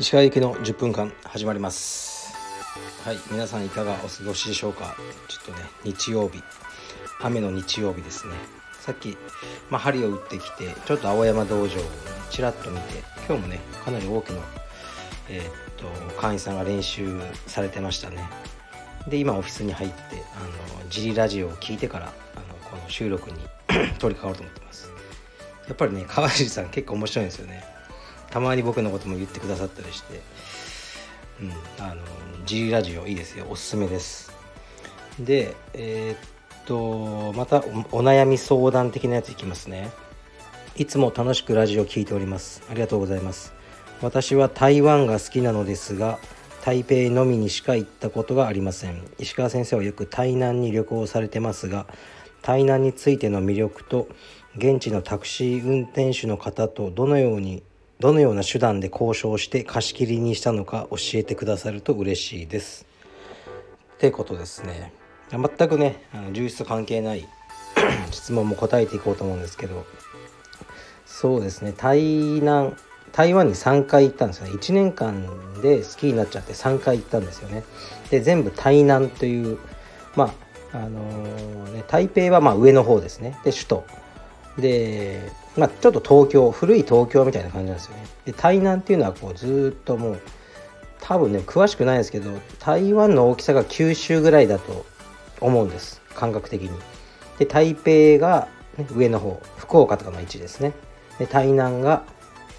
石川行きの10分間始まります。はい皆さんいかがお過ごしでしょうか。ちょっとね日曜日。雨の日曜日ですね。さっき、まあ、針を打ってきてちょっと青山道場をちらっと見て今日もねかなり大きなえー、っと会員さんが練習されてましたね。で今オフィスに入ってあのジリラジオを聞いてからこの収録に 取り掛かろうと思ってます。やっぱりね川尻さん結構面白いんですよね。たまに僕のことも言ってくださったりして。うんあのジリラジオいいですよ。おすすめです。でえー、っとまたお悩み相談的なやついきますね。いつも楽しくラジオ聴いております。ありがとうございます。私は台湾が好きなのですが台北のみにしか行ったことがありません。石川先生はよく台南に旅行されてますが台南についての魅力と現地のタクシー運転手の方とどのようにどのような手段で交渉して貸し切りにしたのか教えてくださると嬉しいです。ってことですね。全くねあの充実と関係ない 質問も答えていこうと思うんですけど。そうですね。台南台湾に3回行ったんですよね。1年間で好きになっちゃって3回行ったんですよね。で全部台南というまああの、ね、台北はま上の方ですね。で首都。で、まあ、ちょっと東京古い東京みたいな感じなんですよね。で台南っていうのはこうずっともう多分ね詳しくないですけど台湾の大きさが九州ぐらいだと思うんです。感覚的に。で台北が、ね、上の方。福岡とかの位置ですね。で台南が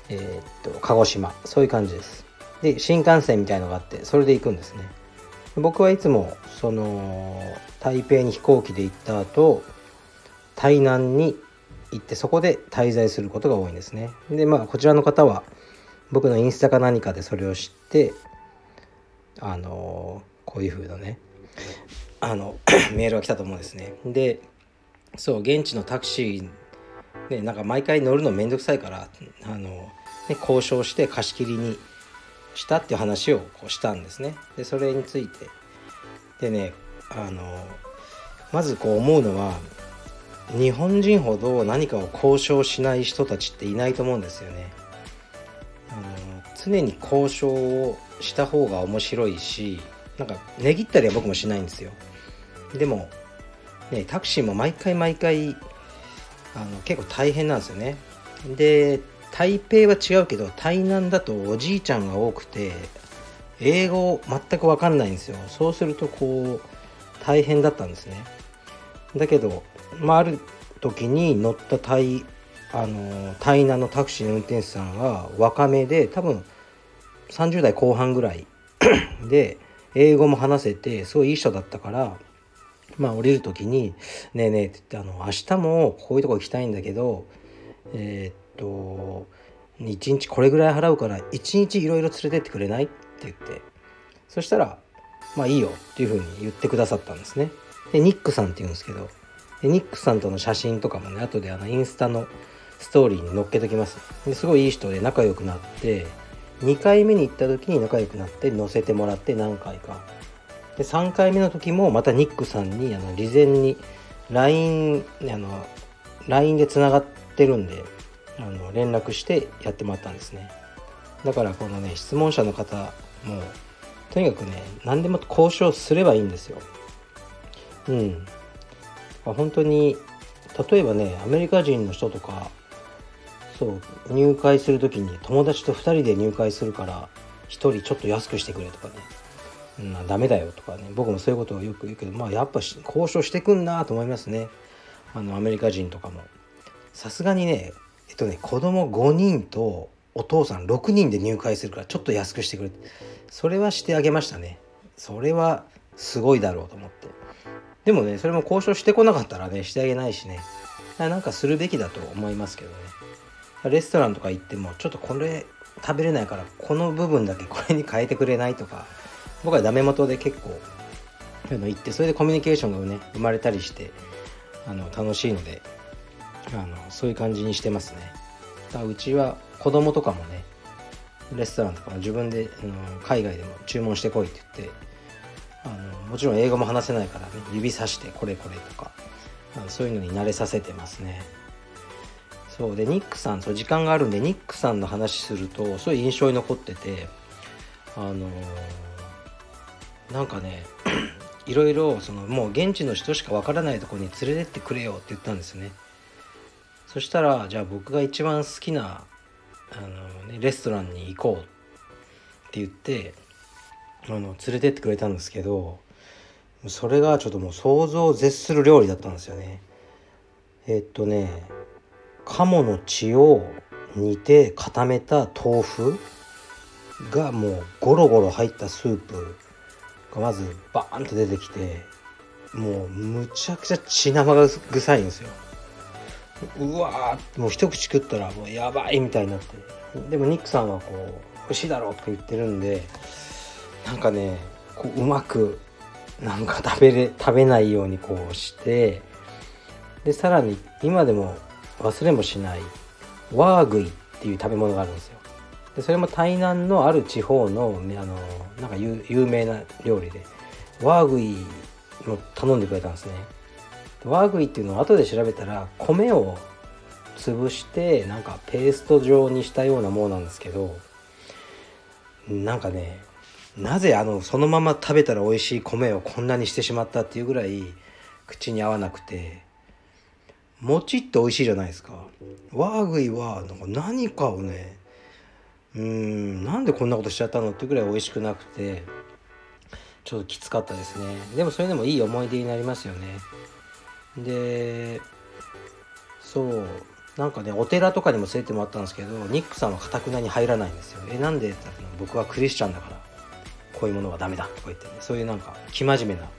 えー、っと鹿児島。そういう感じです。で新幹線みたいのがあってそれで行くんですね。僕はいつもその台北に飛行機で行った後台南に行ってそこで滞在することが多いんですね。でまあこちらの方は僕のインスタか何かでそれを知ってあのこういう風なねあの メールが来たと思うんですね。でそう現地のタクシーねなんか毎回乗るのめんどくさいからあの、ね、交渉して貸し切りにしたっていう話をこうしたんですね。でそれについて。でねあのまずこう思うのは日本人ほど何かを交渉しない人たちっていないと思うんですよね。あの常に交渉をした方が面白いしなんか値切ったりは僕もしないんですよ。でも、ね、タクシーも毎回毎回あの結構大変なんですよね。で台北は違うけど台南だとおじいちゃんが多くて英語全く分かんないんですよそうするとこう大変だったんですねだけどまあ、ある時に乗った台あの台南のタクシーの運転手さんが若めで多分30代後半ぐらい で英語も話せてすごいいい人だったからまあ降りる時に「ねえねえ」って言ってあの「明日もこういうとこ行きたいんだけどえー、っと1日これぐらい払うから1日いろいろ連れてってくれない?」って言ってそしたら「まあいいよ」っていうふうに言ってくださったんですね。でニックさんって言うんですけどでニックさんとの写真とかもね後であのインスタのストーリーに載っけときます。ですごいいい人で仲良くなって2回目に行った時に仲良くなって載せてもらって何回か。で3回目の時もまたニックさんにあの事前に LINE あの LINE でつながってるんであの連絡してやってもらったんですね。だからこのね質問者の方もとにかくね何でも交渉すればいいんですよ。うん。本当に例えばねアメリカ人の人とかそう入会する時に友達と2人で入会するから1人ちょっと安くしてくれとかね、うん、ダメだよとかね。僕もそういうことをよく言うけどまあやっぱ交渉してくんなと思いますね。あのアメリカ人とかも。さすがにねえっとね子供5人とお父さん6人で入会するからちょっと安くしてくれそれはしてあげましたね。それはすごいだろうと思って。でもねそれも交渉してこなかったらねしてあげないしね。なんかするべきだと思いますけどね。レストランとか行ってもちょっとこれ食べれないからこの部分だけ これに変えてくれないとか僕はダメ元で結構行ってそれでコミュニケーションがね生まれたりしてあの楽しいのであのそういう感じにしてますね。だからうちは子供とかもねレストランとかも自分で、うん、海外でも注文してこいって言ってあのもちろん英語も話せないからね指さしてこれこれとかそういうのに慣れさせてますね。そうでニックさんそう時間があるんでニックさんの話するとすごいう印象に残っててあのー、なんかね いろいろそのもう現地の人しかわからないとこに連れてってくれよって言ったんですね。そしたらじゃあ僕が一番好きなあの、ね、レストランに行こうって言ってあの連れてってくれたんですけどそれがちょっともう想像を絶する料理だったんですよね。えっとね鴨の血を煮て固めた豆腐がもうゴロゴロ入ったスープがまずバーンと出てきてもうむちゃくちゃ血生臭いんですよ。うわーもう一口食ったらもうやばいみたいになって。でもニックさんはこう美味しいだろうとか言ってるんでなんかねこううまくなんか食べれ食べないようにこうしてでさらに今でも忘れもしないワーグイっていう食べ物があるんですよ。でそれも台南のある地方のあのなんか有名な料理でワーグイも頼んでくれたんですね。ワーグイっていうのを後で調べたら米を潰してなんかペースト状にしたようなものなんですけどなんかねなぜあのそのまま食べたら美味しい米をこんなにしてしまったっていうぐらい口に合わなくてもちっと美味しいじゃないですか。ワーグイはなんか何かをねうーんなんでこんなことしちゃったのっていうぐらい美味しくなくてちょっときつかったですね。でもそれでもいい思い出になりますよね。でそうなんかねお寺とかにも連れてもらったんですけどニックさんはかたくなに入らないんですよ。えなんで？って言ったら僕はクリスチャンだからこういうものはダメだとか言ってねそういうなんか生真面目な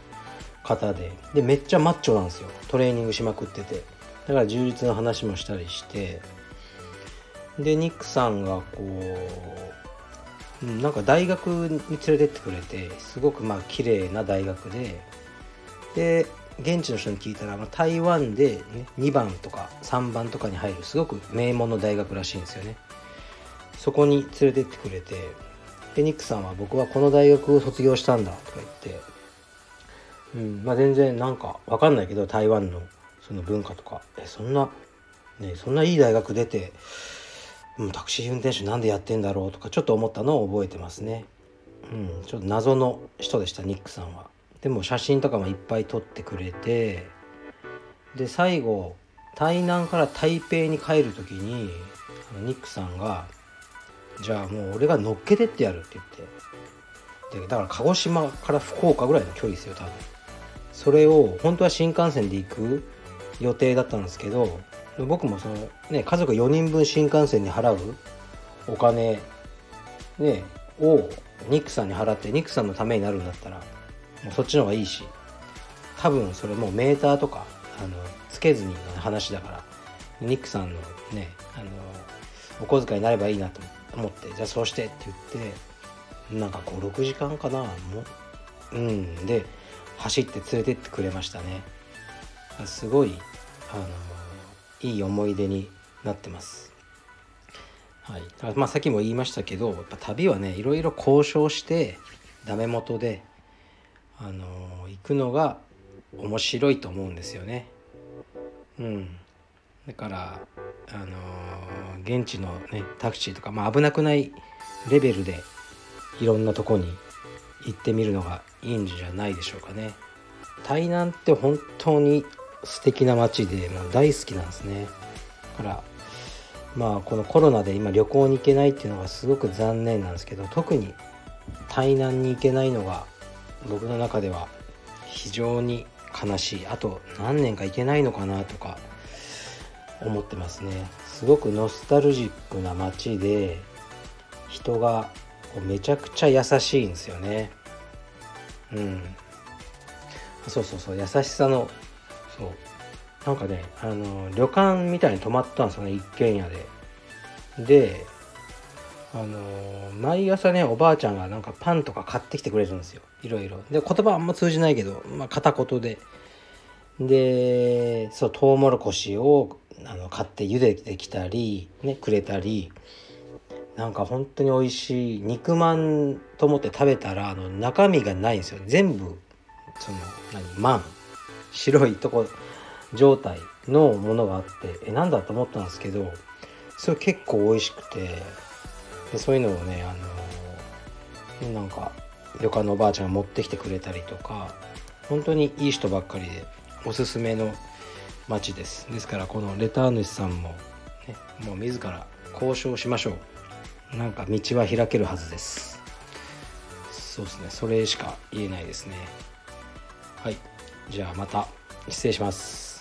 方で。でめっちゃマッチョなんですよ。トレーニングしまくってて。だから充実の話もしたりして。でニックさんがこうなんか大学に連れてってくれてすごくまあ綺麗な大学で。で現地の人に聞いたら、まあ、台湾で、ね、2番とか3番とかに入るすごく名門の大学らしいんですよね。そこに連れてってくれてでニックさんは僕はこの大学を卒業したんだとか言って、うんまあ、全然なんか分かんないけど台湾のその文化とかえそんな、ね、そんないい大学出て、うん、タクシー運転手なんでやってんだろうとかちょっと思ったのを覚えてますね、うん、ちょっと謎の人でしたニックさんは。でも写真とかもいっぱい撮ってくれてで最後台南から台北に帰る時にニックさんが「じゃあもう俺が乗っけてってやる」って言って。でだから鹿児島から福岡ぐらいの距離ですよ多分。それを本当は新幹線で行く予定だったんですけど僕もそのね家族4人分新幹線に払うお金ねをニックさんに払ってニックさんのためになるんだったらそっちの方がいいし。多分それもうメーターとかあのつけずにの話だから。ニックさんのねあのお小遣いになればいいなと思ってじゃあそうしてって言ってなんか56時間かなもううんで走って連れてってくれましたね。すごいあのいい思い出になってます。はい、まあさっきも言いましたけどやっぱ旅はねいろいろ交渉してダメ元であの行くのが面白いと思うんですよね。うん、だからあの現地の、ね、タクシーとか、まあ、危なくないレベルでいろんなとこに行ってみるのがいいんじゃないでしょうかね。台南って本当に素敵な街でもう大好きなんですね。だからまあこのコロナで今旅行に行けないっていうのがすごく残念なんですけど特に台南に行けないのが僕の中では非常に悲しいあと何年か行けないのかなとか思ってますね。すごくノスタルジックな街で人がめちゃくちゃ優しいんですよね。うん。そうそうそう優しさのそう。なんかねあの旅館みたいに泊まったんですよね一軒家で。であの毎朝ねおばあちゃんがなんかパンとか買ってきてくれるんですよ。いろいろ。で言葉あんま通じないけど、まあ、片言で。でそうトウモロコシをあの買って茹でてきたり、ね、くれたり。なんか本当に美味しい。肉まんと思って食べたらあの中身がないんですよ。全部その何まん。白いとこ状態のものがあって。えなんだと思ったんですけどそれ結構美味しくて。そういうのをねあのなんか旅館のおばあちゃんが持ってきてくれたりとか本当にいい人ばっかりでおすすめの街です。ですからこのレター主さんも、ね、もう自ら交渉しましょう。なんか道は開けるはずです。そうですね。それしか言えないですね。はい。じゃあまた。失礼します。